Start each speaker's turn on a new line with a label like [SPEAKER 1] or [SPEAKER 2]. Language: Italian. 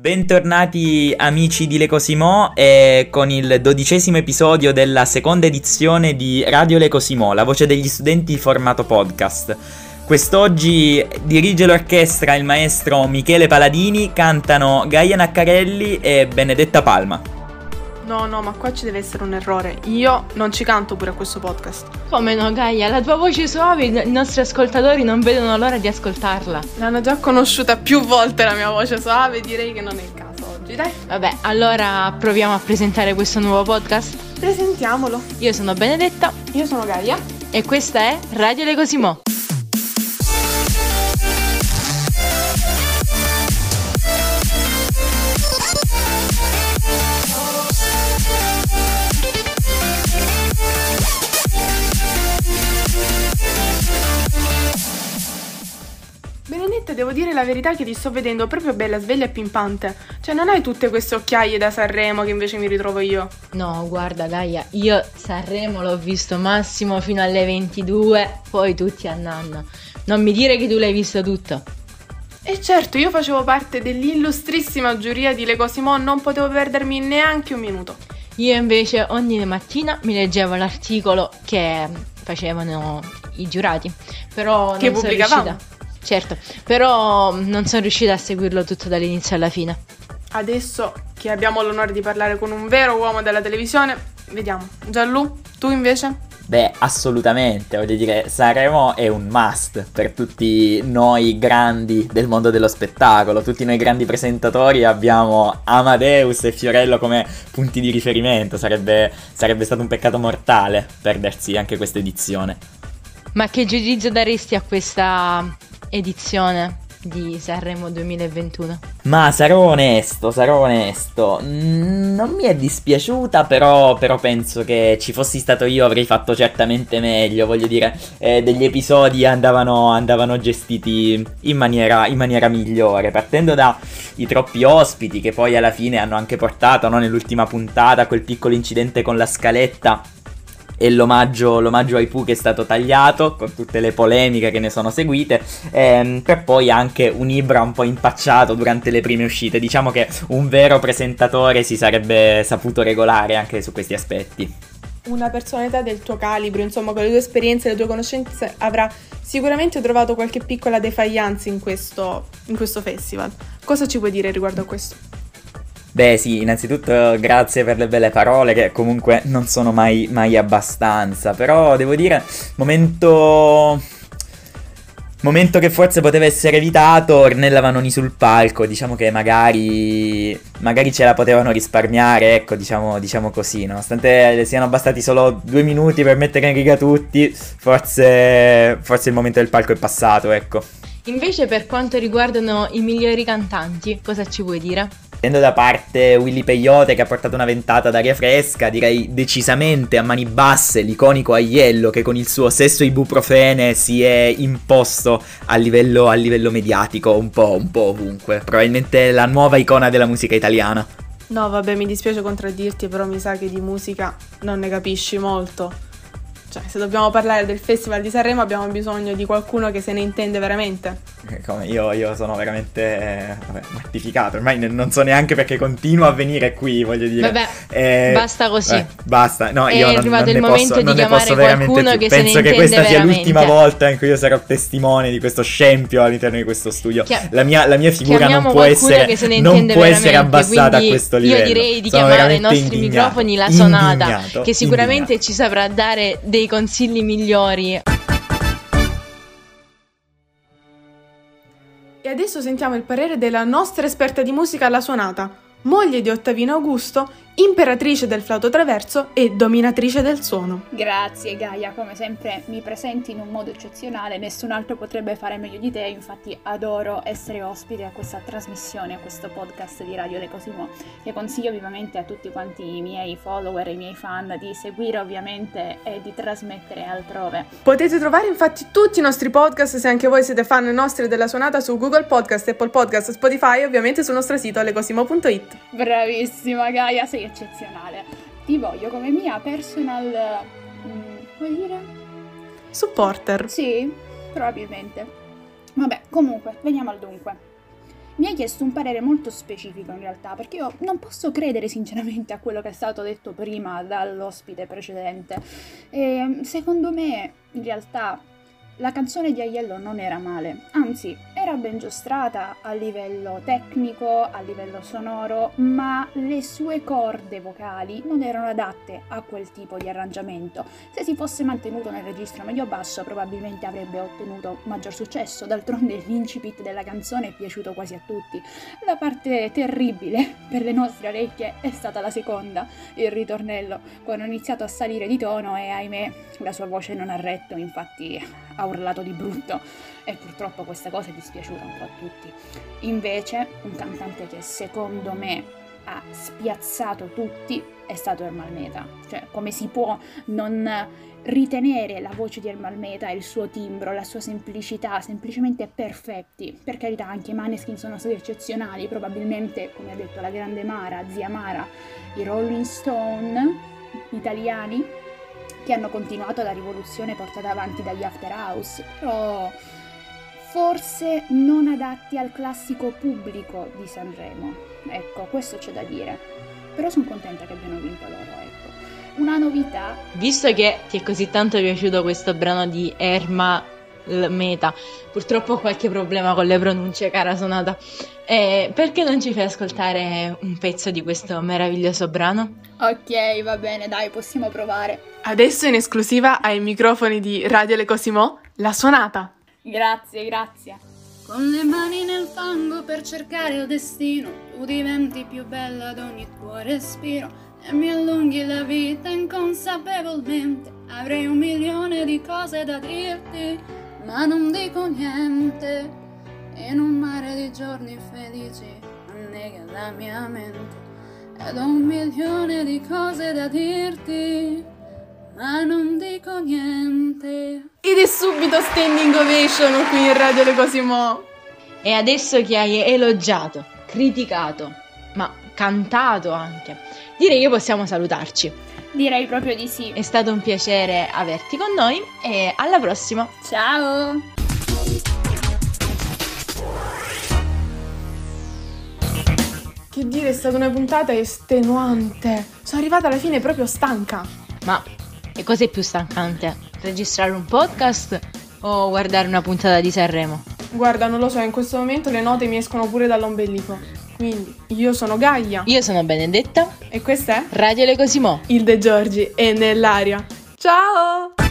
[SPEAKER 1] Bentornati amici di Le Cosimo e con il dodicesimo episodio della seconda edizione di Radio Le Cosimo, la voce degli studenti formato podcast. Quest'oggi dirige l'orchestra il maestro Michele Paladini, cantano Gaia Naccarelli e Benedetta Palma.
[SPEAKER 2] No, no, ma qua ci deve essere un errore. Io non ci canto pure a questo podcast.
[SPEAKER 3] Come no, Gaia? La tua voce suave, i nostri ascoltatori non vedono l'ora di ascoltarla.
[SPEAKER 2] L'hanno già conosciuta più volte la mia voce suave, direi che non è il caso oggi, dai.
[SPEAKER 3] Vabbè, allora proviamo a presentare questo nuovo podcast?
[SPEAKER 2] Presentiamolo.
[SPEAKER 3] Io sono Benedetta.
[SPEAKER 2] Io sono Gaia.
[SPEAKER 3] E questa è Radio Le Cosimo.
[SPEAKER 2] La verità che ti sto vedendo proprio bella, sveglia e pimpante. Cioè, non hai tutte queste occhiaie da Sanremo che invece mi ritrovo io.
[SPEAKER 3] No, guarda Gaia, io Sanremo l'ho visto massimo fino alle 22, poi tutti a nanna. Non mi dire che tu l'hai visto tutto.
[SPEAKER 2] E certo, io facevo parte dell'illustrissima giuria di Le Cosimo, non potevo perdermi neanche un minuto.
[SPEAKER 3] Io invece ogni mattina mi leggevo l'articolo che facevano i giurati, però
[SPEAKER 2] Che
[SPEAKER 3] non sono
[SPEAKER 2] pubblicavamo.
[SPEAKER 3] riuscita. Certo, però non sono riuscita a seguirlo tutto dall'inizio alla fine.
[SPEAKER 2] Adesso che abbiamo l'onore di parlare con un vero uomo della televisione, vediamo. Gianlu, tu invece?
[SPEAKER 1] Beh, assolutamente, voglio dire, Sanremo è un must per tutti noi grandi del mondo dello spettacolo, tutti noi grandi presentatori abbiamo Amadeus e Fiorello come punti di riferimento, sarebbe, sarebbe stato un peccato mortale perdersi anche questa edizione.
[SPEAKER 3] Ma che giudizio daresti a questa edizione di Sanremo 2021?
[SPEAKER 1] Ma sarò onesto, sarò onesto. Non mi è dispiaciuta, però, però penso che ci fossi stato io avrei fatto certamente meglio. Voglio dire, eh, degli episodi andavano, andavano gestiti in maniera, in maniera migliore. Partendo dai troppi ospiti che poi alla fine hanno anche portato no, nell'ultima puntata quel piccolo incidente con la scaletta e l'omaggio, l'omaggio ai Pooh che è stato tagliato con tutte le polemiche che ne sono seguite ehm, per poi anche un Ibra un po' impacciato durante le prime uscite diciamo che un vero presentatore si sarebbe saputo regolare anche su questi aspetti
[SPEAKER 2] Una personalità del tuo calibro, insomma, con le tue esperienze e le tue conoscenze, avrà sicuramente trovato qualche piccola defiance in questo, in questo festival. Cosa ci puoi dire riguardo a questo?
[SPEAKER 1] Beh sì, innanzitutto grazie per le belle parole che comunque non sono mai, mai abbastanza, però devo dire, momento... Momento che forse poteva essere evitato, Ornella Vanoni sul palco, diciamo che magari, magari ce la potevano risparmiare, ecco, diciamo, diciamo così, nonostante siano bastati solo due minuti per mettere in riga tutti, forse, forse il momento del palco è passato, ecco.
[SPEAKER 3] Invece per quanto riguardano i migliori cantanti, cosa ci vuoi dire?
[SPEAKER 1] Prendo da parte Willy Peyote che ha portato una ventata d'aria fresca, direi decisamente a mani basse l'iconico Aiello che con il suo sesso ibuprofene si è imposto a livello, a livello mediatico un po', un po' ovunque. Probabilmente la nuova icona della musica italiana.
[SPEAKER 2] No, vabbè, mi dispiace contraddirti, però mi sa che di musica non ne capisci molto. Cioè, se dobbiamo parlare del Festival di Sanremo abbiamo bisogno di qualcuno che se ne intende veramente.
[SPEAKER 1] Eh, Come io, io sono veramente eh, vabbè, mortificato, ormai non so neanche perché continuo a venire qui, voglio dire.
[SPEAKER 3] Vabbè,
[SPEAKER 1] Eh,
[SPEAKER 3] basta così.
[SPEAKER 1] eh, basta, no,
[SPEAKER 3] È
[SPEAKER 1] io non,
[SPEAKER 3] arrivato
[SPEAKER 1] non
[SPEAKER 3] il
[SPEAKER 1] ne
[SPEAKER 3] momento
[SPEAKER 1] posso,
[SPEAKER 3] di
[SPEAKER 1] non ne posso veramente più.
[SPEAKER 3] che se ne
[SPEAKER 1] Penso che questa sia
[SPEAKER 3] veramente.
[SPEAKER 1] l'ultima volta in cui io sarò testimone di questo scempio all'interno di questo studio.
[SPEAKER 3] Chia-
[SPEAKER 1] la, mia, la mia figura non può essere, non può essere abbassata a questo livello.
[SPEAKER 3] Io direi di
[SPEAKER 1] Sono
[SPEAKER 3] chiamare ai nostri microfoni la sonata, che sicuramente
[SPEAKER 1] indignato.
[SPEAKER 3] ci saprà dare dei consigli migliori.
[SPEAKER 2] E adesso sentiamo il parere della nostra esperta di musica alla suonata, moglie di Ottavino Augusto, imperatrice del flauto traverso e dominatrice del suono.
[SPEAKER 4] Grazie Gaia, come sempre mi presenti in un modo eccezionale, nessun altro potrebbe fare meglio di te, infatti adoro essere ospite a questa trasmissione, a questo podcast di Radio Le Cosimo, che consiglio vivamente a tutti quanti i miei follower e i miei fan di seguire ovviamente e di trasmettere altrove.
[SPEAKER 2] Potete trovare infatti tutti i nostri podcast se anche voi siete fan nostri della suonata su Google Podcast, Apple Podcast, Spotify e ovviamente sul nostro sito alecosimo.it.
[SPEAKER 4] Bravissima Gaia, sei eccezionale. Ti voglio come mia personal... mm, vuoi dire?
[SPEAKER 2] Supporter.
[SPEAKER 4] Sì, probabilmente. Vabbè, comunque, veniamo al dunque. mi ha chiesto un parere molto specifico in realtà, perché io non posso credere sinceramente a quello che è stato detto prima dall'ospite precedente. E secondo me, in realtà, la canzone di Aiello non era male, anzi era ben giostrata a livello tecnico, a livello sonoro, ma le sue corde vocali non erano adatte a quel tipo di arrangiamento. Se si fosse mantenuto nel registro medio-basso probabilmente avrebbe ottenuto maggior successo, d'altronde l'incipit della canzone è piaciuto quasi a tutti. La parte terribile per le nostre orecchie è stata la seconda, il ritornello, quando ha iniziato a salire di tono e ahimè la sua voce non ha retto, infatti ha urlato di brutto e purtroppo questa cosa è dispiaciuta un po' a tutti. Invece un cantante che secondo me ha spiazzato tutti è stato Ermal Meta. Cioè, come si può non ritenere la voce di Ermal Meta, il suo timbro, la sua semplicità, semplicemente perfetti. Per carità, anche i Maneskin sono stati eccezionali, probabilmente, come ha detto la grande Mara, zia Mara, i Rolling Stone italiani che hanno continuato la rivoluzione portata avanti dagli After House, però forse non adatti al classico pubblico di Sanremo. Ecco, questo c'è da dire. Però sono contenta che abbiano vinto loro, ecco. Una novità.
[SPEAKER 3] Visto che ti è così tanto piaciuto questo brano di Erma Meta, purtroppo ho qualche problema con le pronunce, cara sonata. Eh, perché non ci fai ascoltare un pezzo di questo meraviglioso brano?
[SPEAKER 4] Ok, va bene, dai, possiamo provare.
[SPEAKER 2] Adesso in esclusiva ai microfoni di Radio Le Cosimo, la suonata.
[SPEAKER 4] Grazie, grazie. Con le mani nel fango per cercare il destino, tu diventi più bella ad ogni tuo respiro e mi allunghi la vita inconsapevolmente. Avrei un milione di cose da dirti, ma non dico niente. In un mare di giorni felici annega la mia mente ed ho un milione di cose da dirti ma non dico niente.
[SPEAKER 2] Ed è subito standing ovation qui in Radio Le Cosimo.
[SPEAKER 3] E adesso che hai elogiato, criticato, ma cantato anche, direi che possiamo salutarci.
[SPEAKER 4] Direi proprio di sì.
[SPEAKER 3] È stato un piacere averti con noi e alla prossima.
[SPEAKER 4] Ciao!
[SPEAKER 2] Che dire, è stata una puntata estenuante. Sono arrivata alla fine proprio stanca.
[SPEAKER 3] Ma e cosa è più stancante? Registrare un podcast o guardare una puntata di Sanremo?
[SPEAKER 2] Guarda, non lo so, in questo momento le note mi escono pure dall'ombelico. Quindi, io sono Gaia.
[SPEAKER 3] Io sono Benedetta.
[SPEAKER 2] E questa è
[SPEAKER 3] Radio Le Cosimo.
[SPEAKER 2] Il De Giorgi è nell'aria. Ciao!